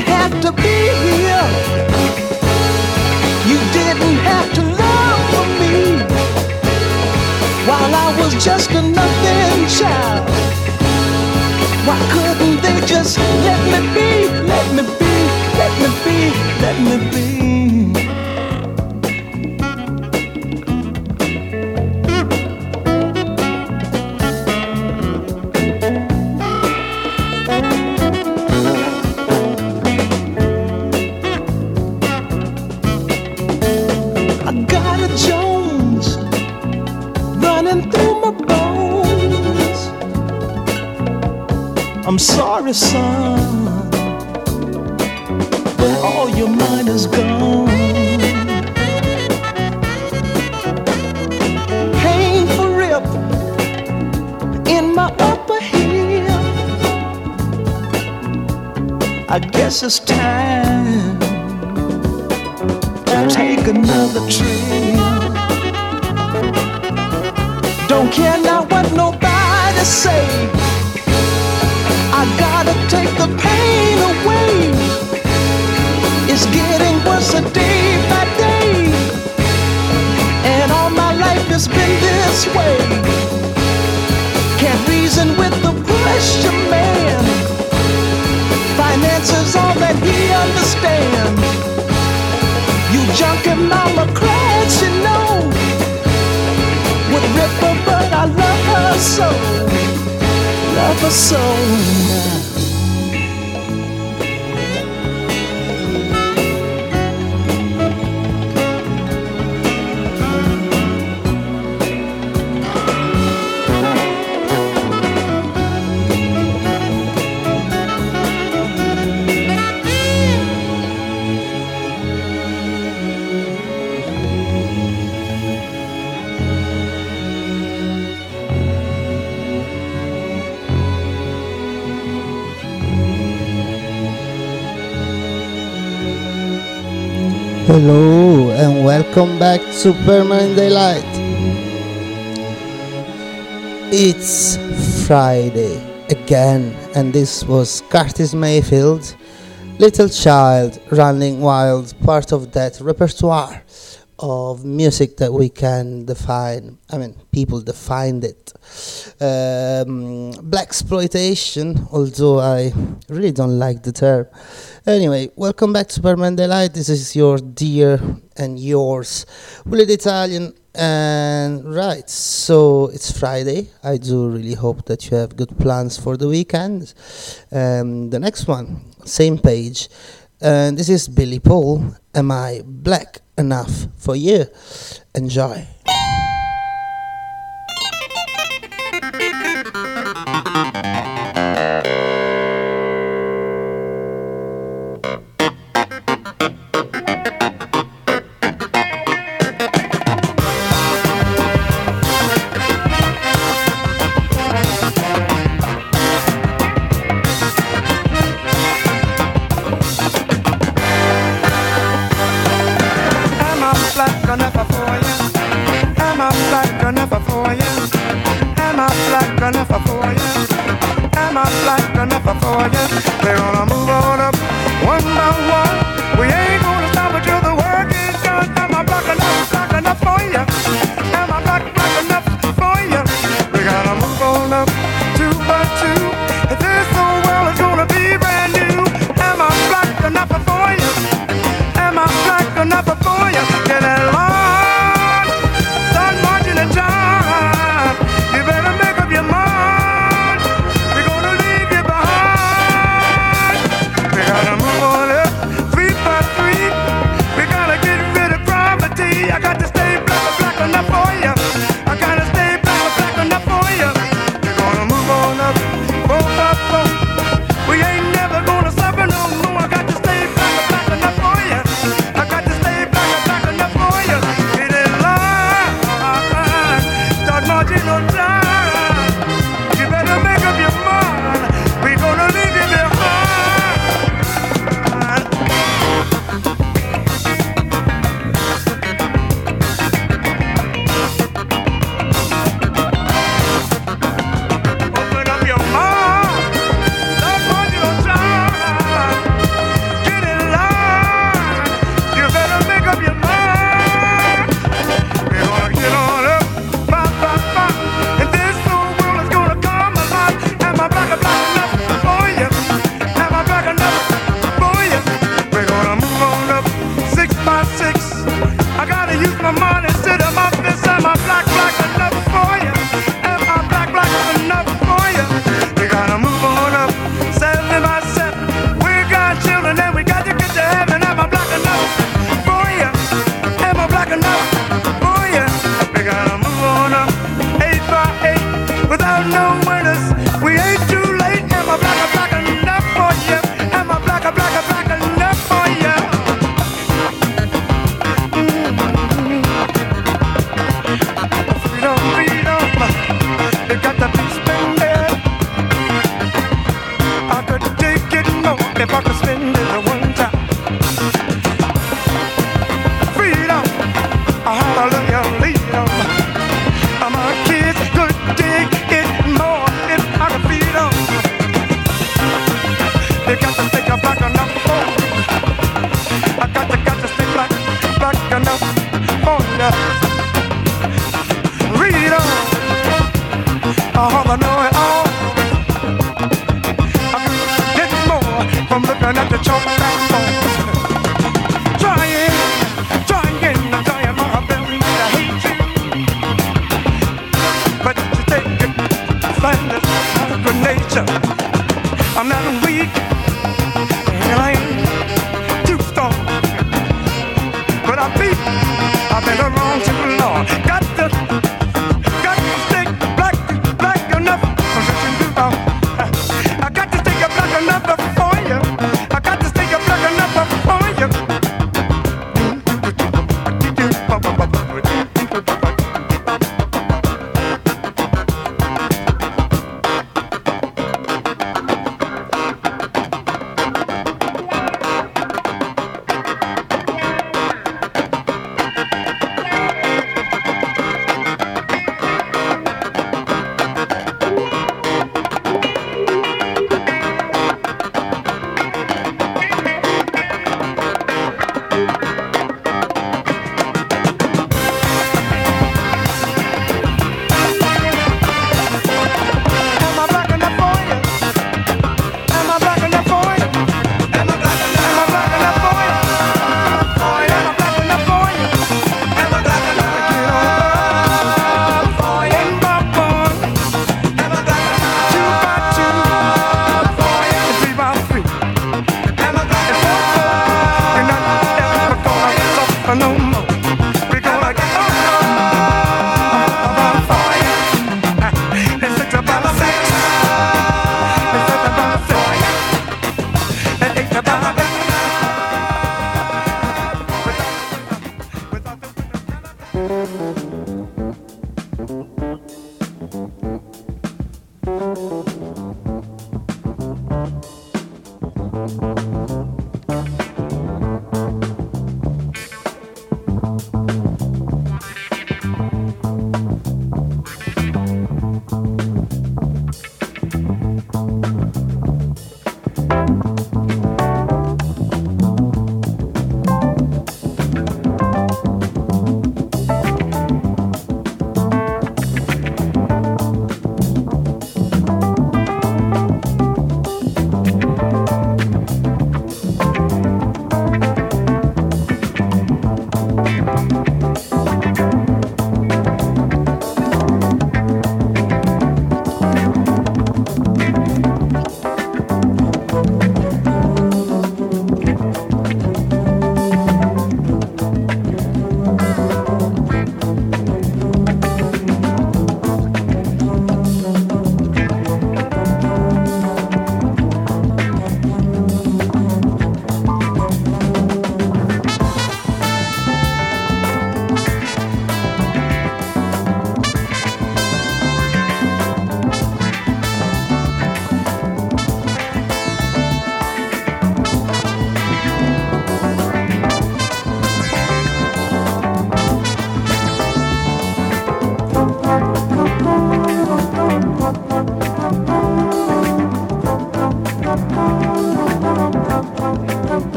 have to be here. You didn't have to love me while I was just a nothing child. Why couldn't they just let me be? It's love her so. Love her so. Hello welcome back to Permanent Daylight. It's Friday again, and this was Curtis Mayfield, Little Child Running Wild, part of that repertoire of music that we can define. I mean, people defined it. Um, blaxploitation, although I really don't like the term. Anyway, welcome back to Permanent Daylight. This is your dear and yours, Willie the Italian. And right, so it's Friday. I do really hope that you have good plans for the weekend. Um, the next one, same page. And this is Billy Paul. Am I black enough for you? Enjoy.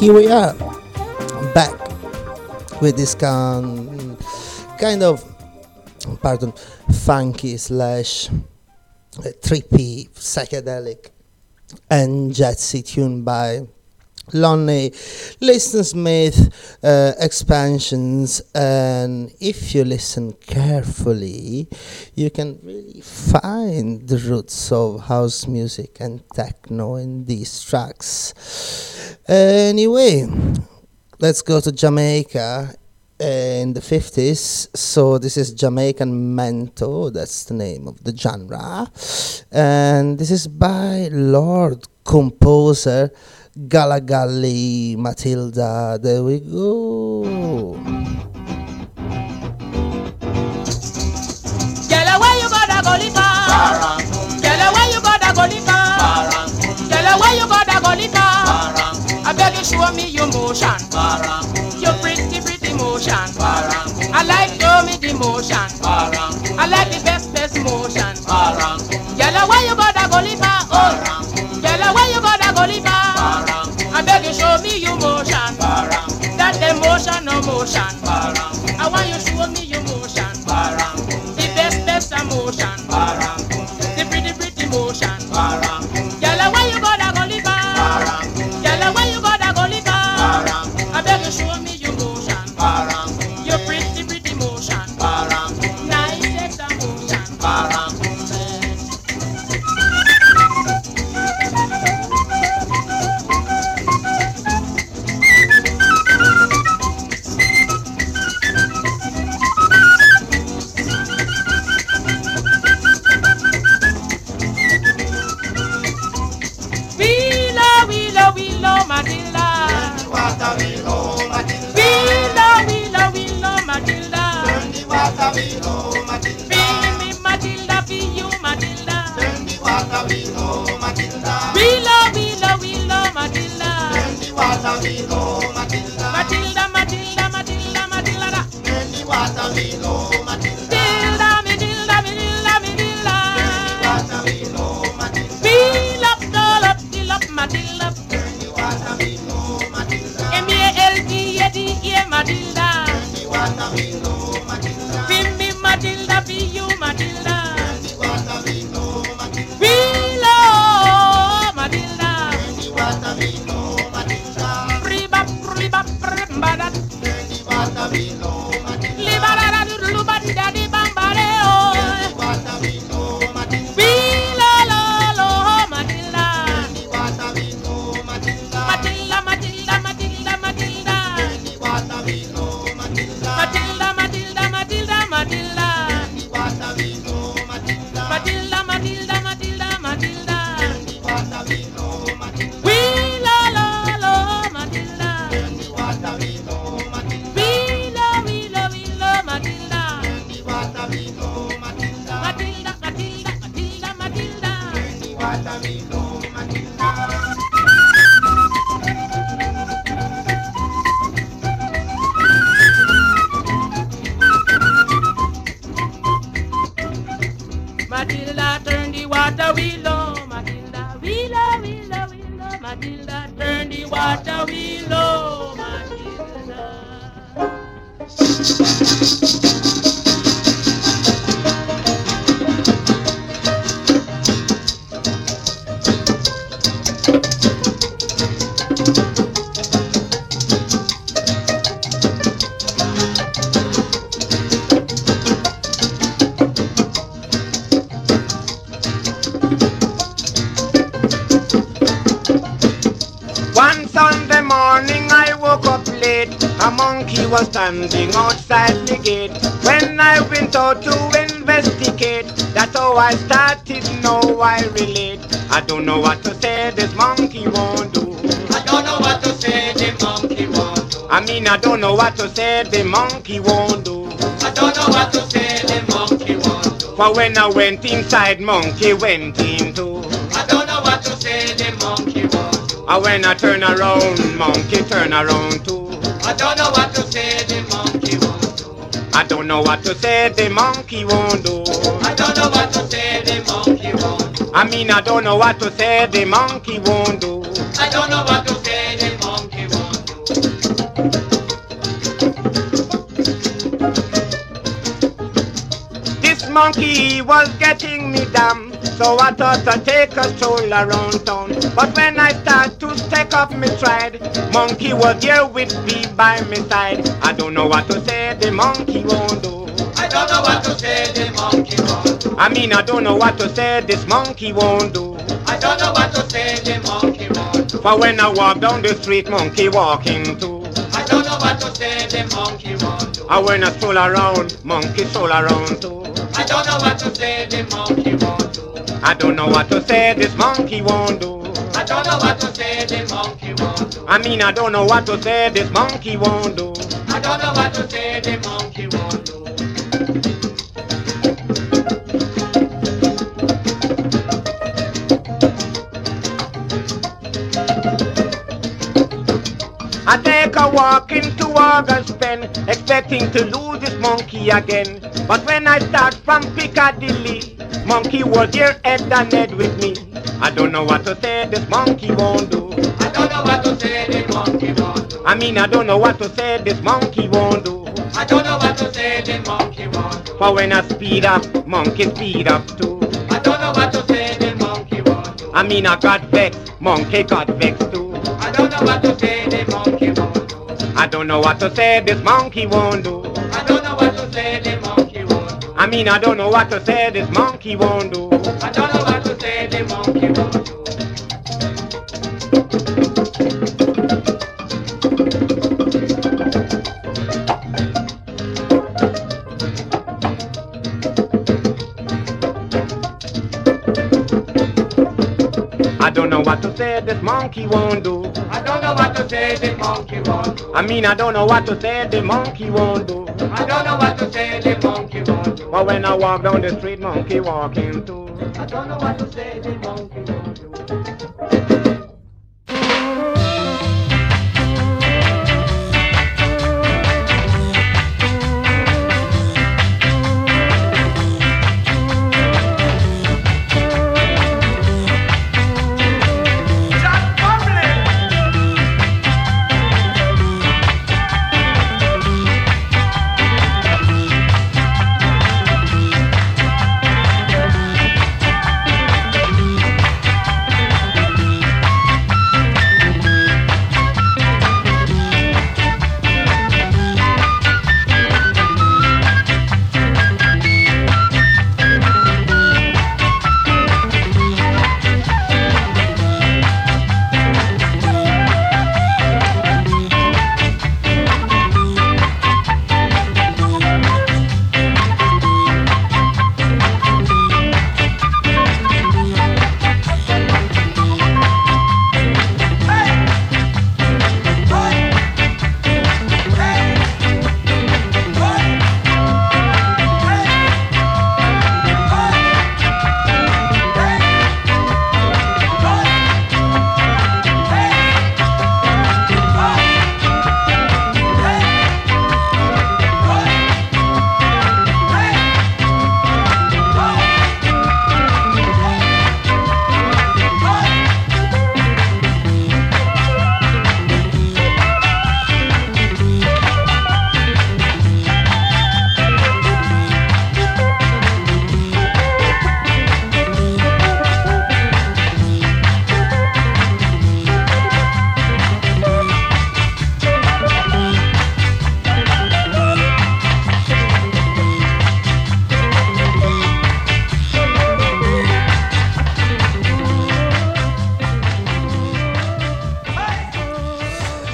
Here we are, back with this kind, kind of, pardon, funky slash uh, trippy, psychedelic, and jazzy tune by Lonnie Liston Smith uh, expansions, and if you listen carefully, you can really find the roots of house music and techno in these tracks. Anyway, let's go to Jamaica in the 50s. So this is Jamaican Mento, that's the name of the genre. And this is by Lord Composer Galagali Matilda. There we go. Girl, where you gotta go lita? Girl, where you gotta go lita? Girl, where you gotta go? I beg you show me your motion. Your pretty, pretty motion. I like show me the motion. I like the best, best motion. Girl, where you emotion, no Matilda, Monkey was standing outside the gate. When I went out to investigate, that's how I started. Now I relate. I don't know what to say. This monkey won't do. I don't know what to say, the monkey won't do. I mean, I don't know what to say. The monkey won't do. I don't know what to say, the monkey won't do. For when I went inside, monkey went in too. I don't know what to say, the monkey won't do. And when I turn around, monkey turn around too. I don't know what know what to say, the monkey won't do. I don't know what to say, the monkey won't do. I mean, I don't know what to say, the monkey won't do. I don't know what to say, the monkey won't do. This monkey was getting me dumb. So I thought I'd take a stroll around town. But when I start to take off my stride, monkey was here with me by my side. I don't know what to say, the monkey won't do. I don't know what to say, the monkey won't do. I mean, I don't know what to say, this monkey won't do. I don't know what to say, the monkey won't do. For when I walk down the street, monkey walking too. I don't know what to say, the monkey won't do. And when I stroll around, monkey stroll around too. I don't know what to say, the monkey won't do. I don't know what to say, this monkey won't do. I don't know what to say, the monkey won't do. I mean, I don't know what to say, this monkey won't do. I don't know what to say, the monkey won't do. I take a walk into August Pen, expecting to lose this monkey again. But when I start from Piccadilly, monkey was here head and head with me. I don't know what to say, this monkey won't do. I don't know what to say, this monkey won't do. I mean, I don't know what to say, this monkey won't do. I don't know what to say, this monkey won't do. For when I speed up, monkey speed up too. I don't know what to say, this monkey won't do. I mean, I got vexed, monkey got vexed too. I don't know what to say, I don't know what to say, this monkey won't do. I don't know what to say, this monkey won't do. I mean, I don't know what to say, this monkey won't do. I don't know what to say, this monkey won't do. I don't know what to say, this monkey won't do. I don't know what to say, this monkey won't do. I mean, I don't know what to say, the monkey won't do. I don't know what to say, the monkey won't do. But when I walk down the street, monkey walking too. I don't know what to say, the monkey won't do.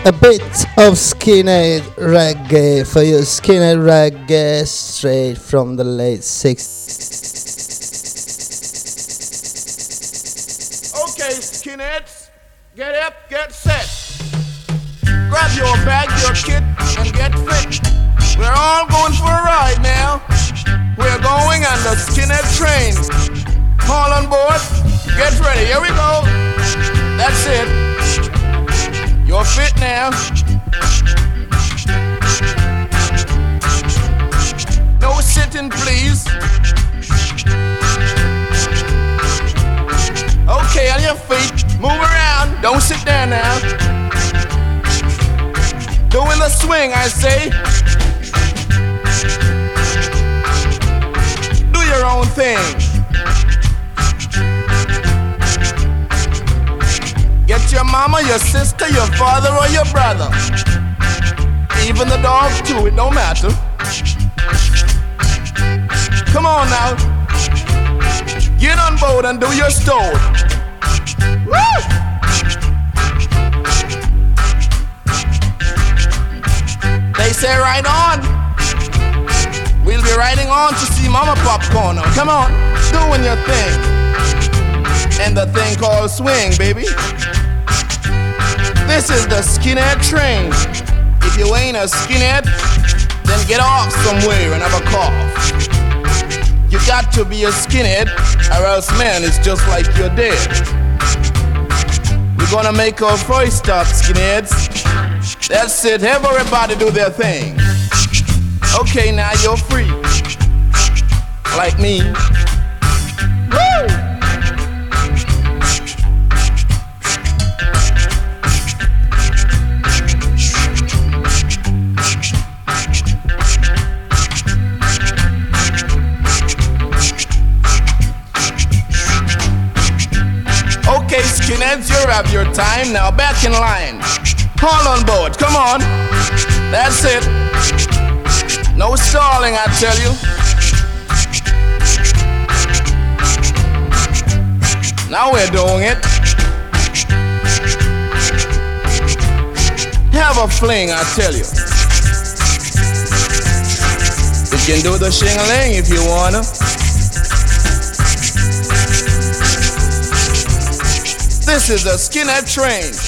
A bit of skinhead reggae for you. Skinhead reggae straight from the late 60s. Okay, skinheads, get up, get set. Grab your bag, your kit, and get fit. We're all going for a ride now. We're going on the skinhead train. All on board, get ready, here we go. That's it. You're fit now. No sitting, please. Okay, on your feet. Move around. Don't sit down now. Doing the swing, I say. Do your own thing. Your mama, your sister, your father, or your brother. Even the dog too, it don't matter. Come on now. Get on board and do your stone. Woo! They say right on. We'll be riding on to see Mama Popcorn. Come on, doing your thing. And the thing called swing, baby. This is the skinhead train. If you ain't a skinhead, then get off somewhere and have a cough. You got to be a skinhead, or else, man, it's just like you're dead. We're gonna make our voice stop, skinheads. That's it, everybody do their thing. Okay, now you're free. Like me. Have your time. Now back in line. All on board, come on. That's it. No stalling, I tell you. Now we're doing it. Have a fling, I tell you. You can do the shingling if you wanna. This is a skinhead train.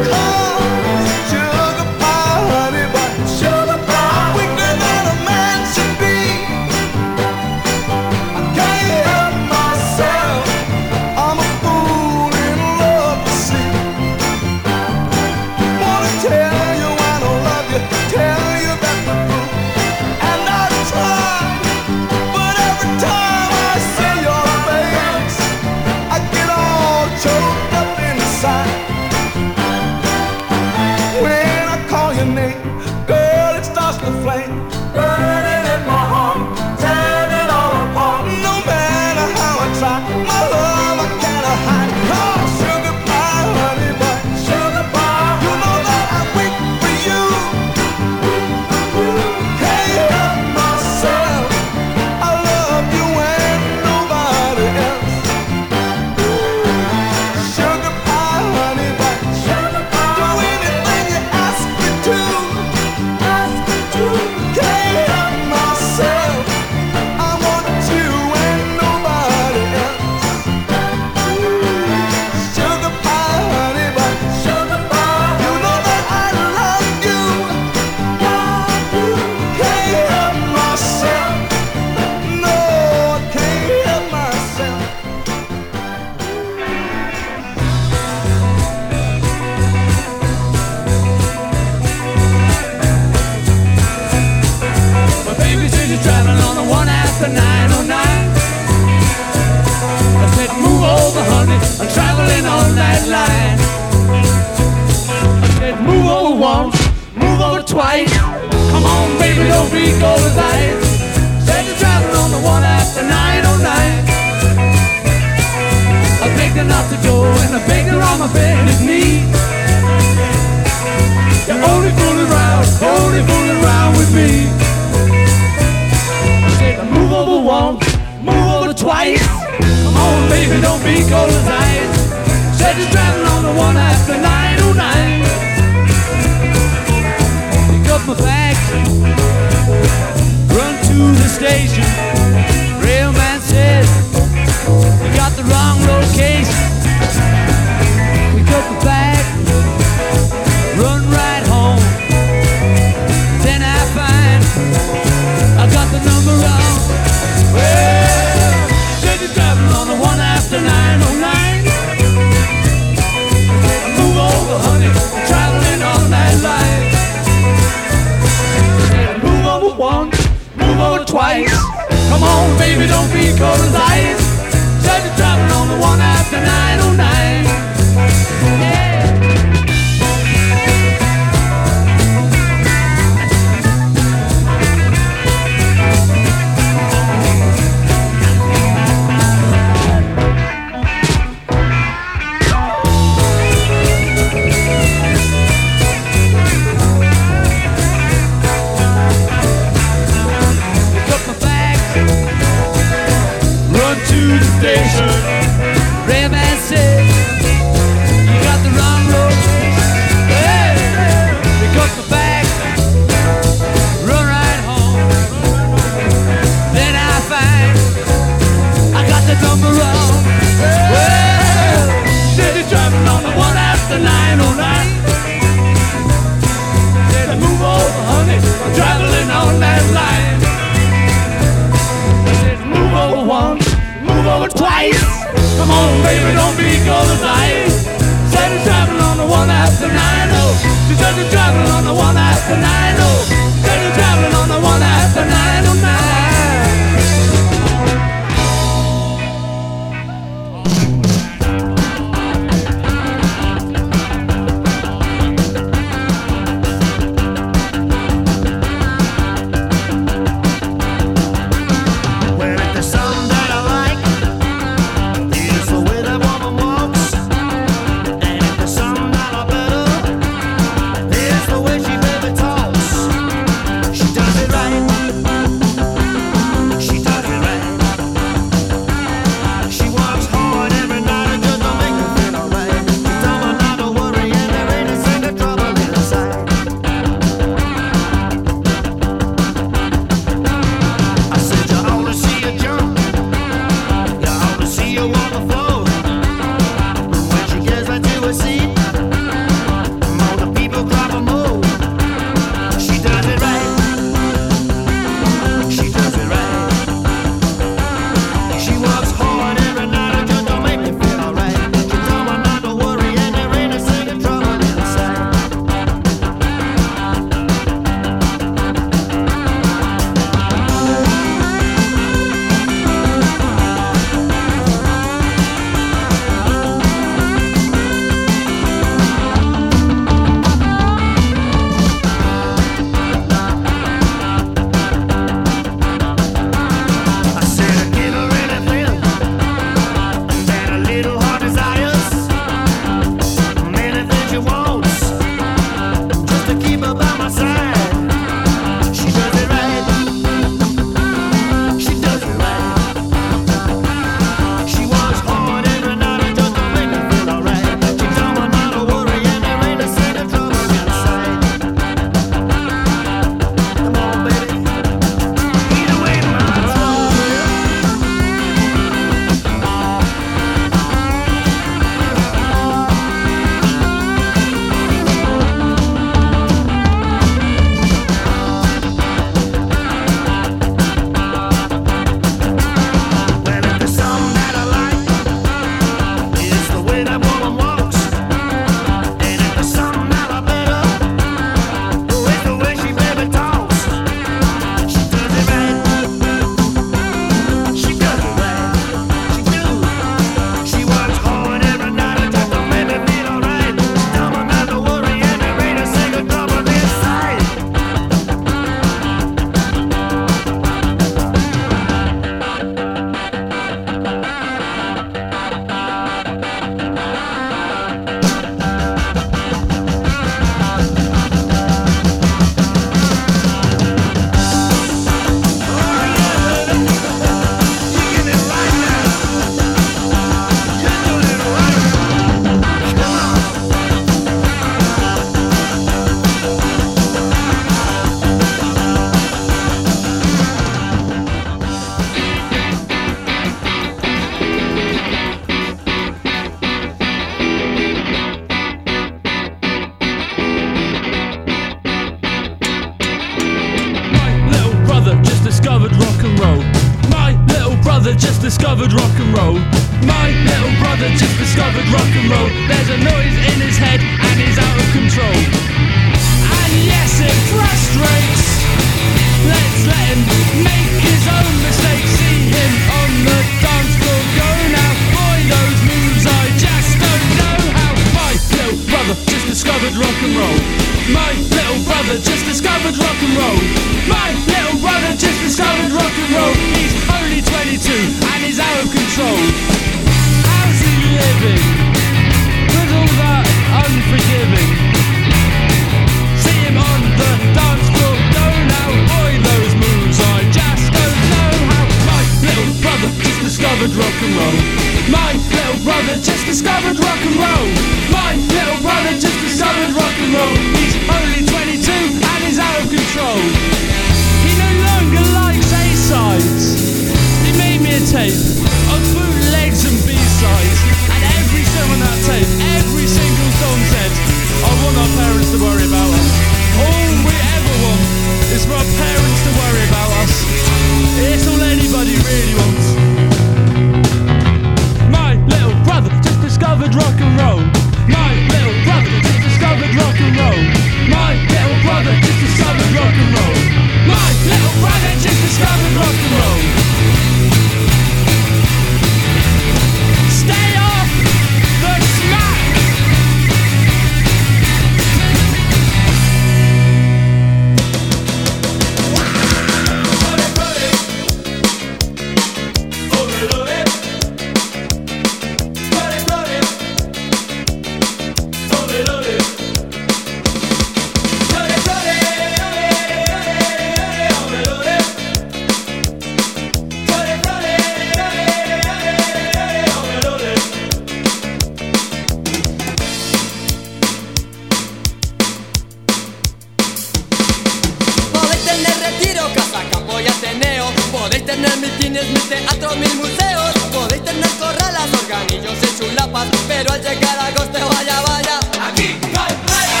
tener mis cines, mis teatros, mis museos. Podéis tener corralas, organillos y chulapas Pero al llegar a agosto, vaya, vaya. Aquí no hay playa.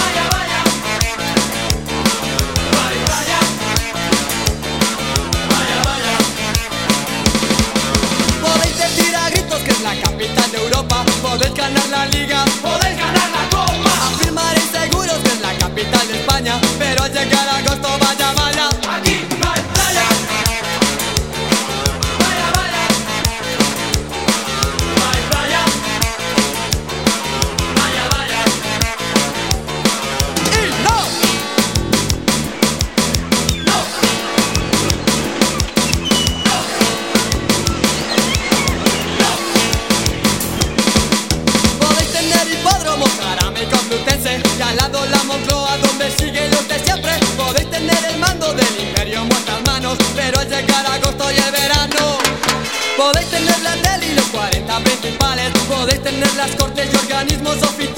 Vaya, vaya. Playa. Vaya, vaya. Podéis decir a gritos que es la capital de Europa. Podéis ganar la liga. Podéis ganar la Afirmaré seguros que es la capital de España, pero llegar a agosto vaya, vaya. Aquí. mecanismos oficiales.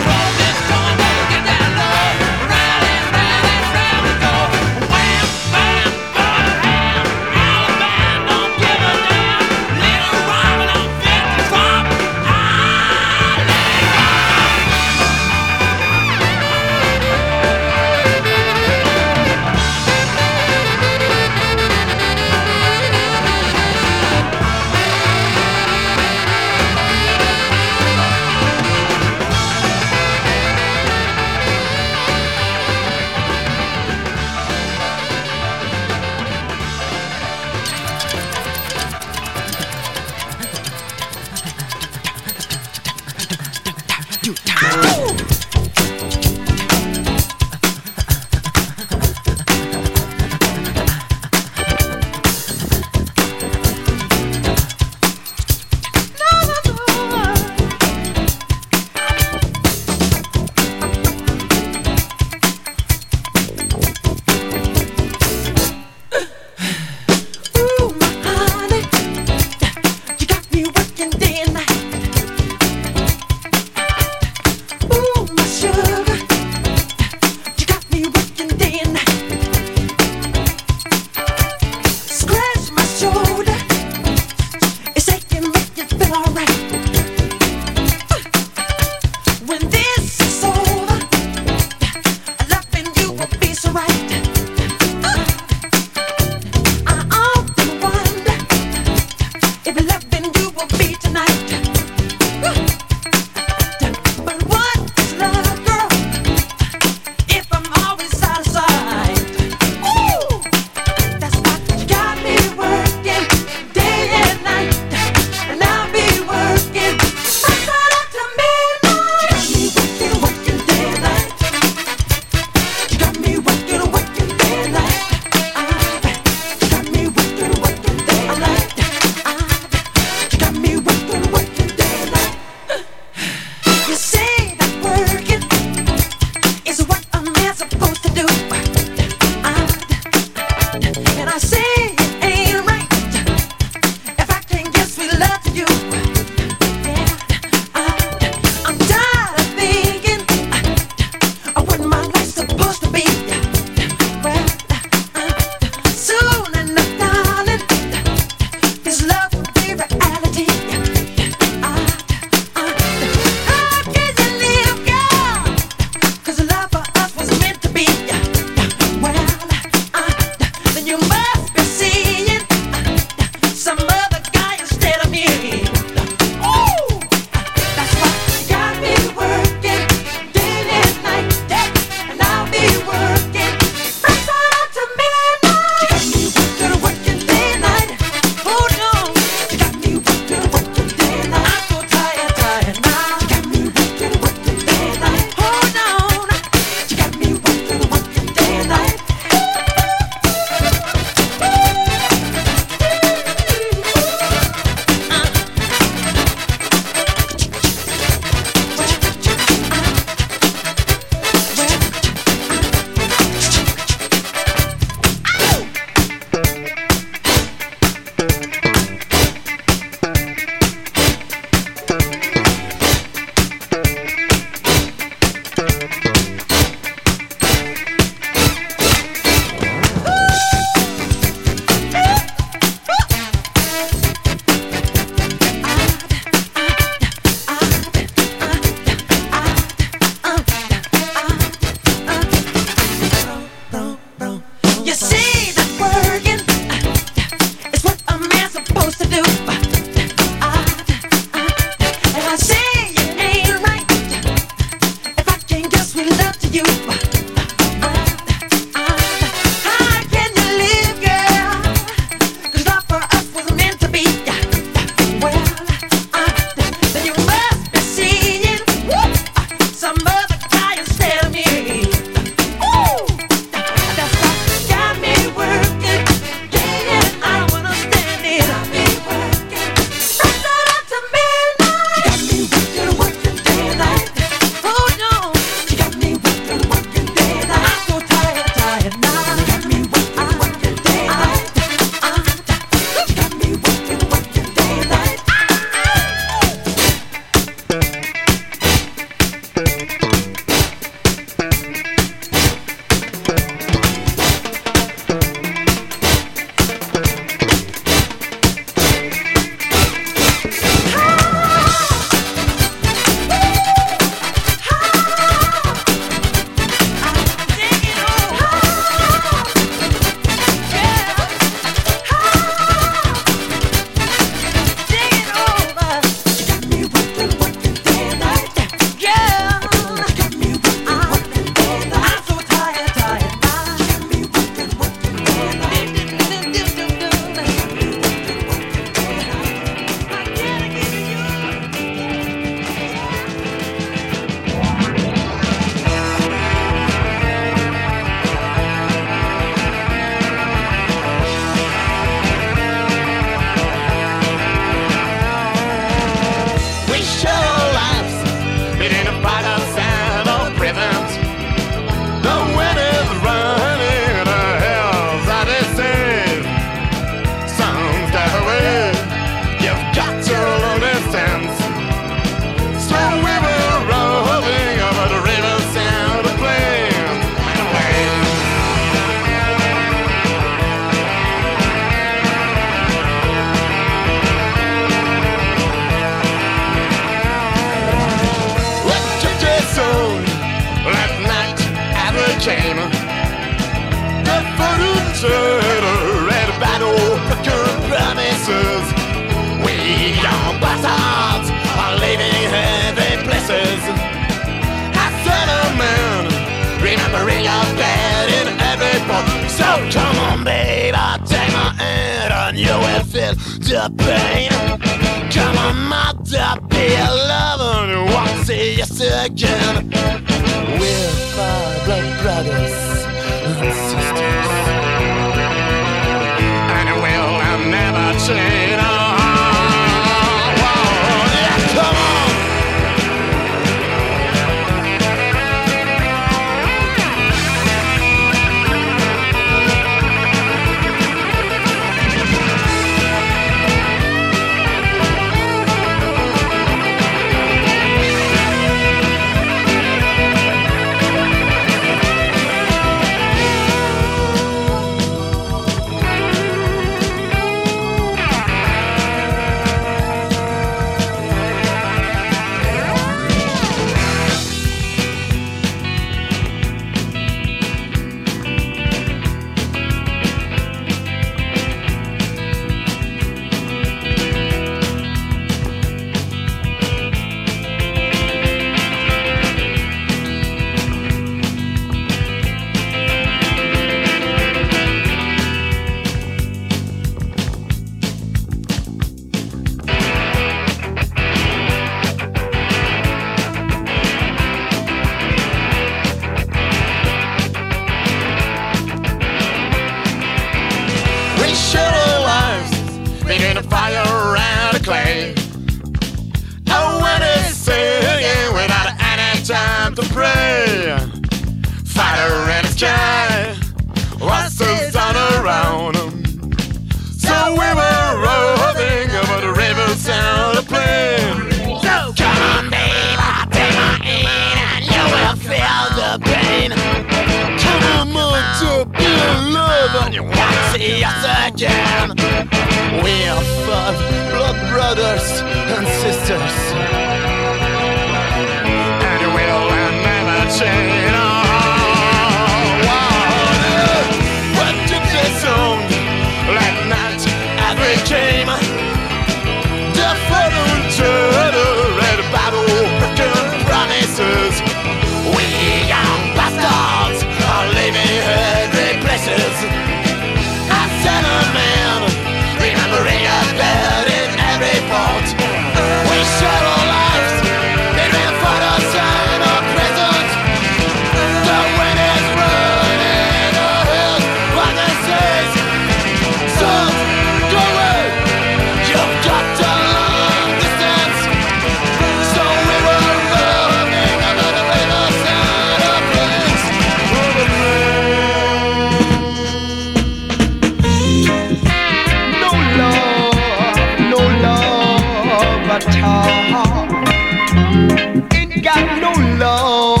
got no love,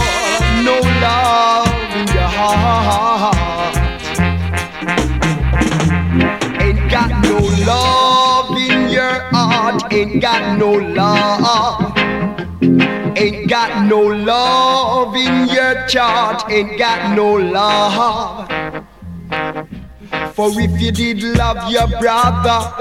no love in your heart. Ain't got no love in your heart. Ain't got no love. Ain't got no love in your chart. Ain't got no love. For if you did love your brother.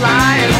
Lying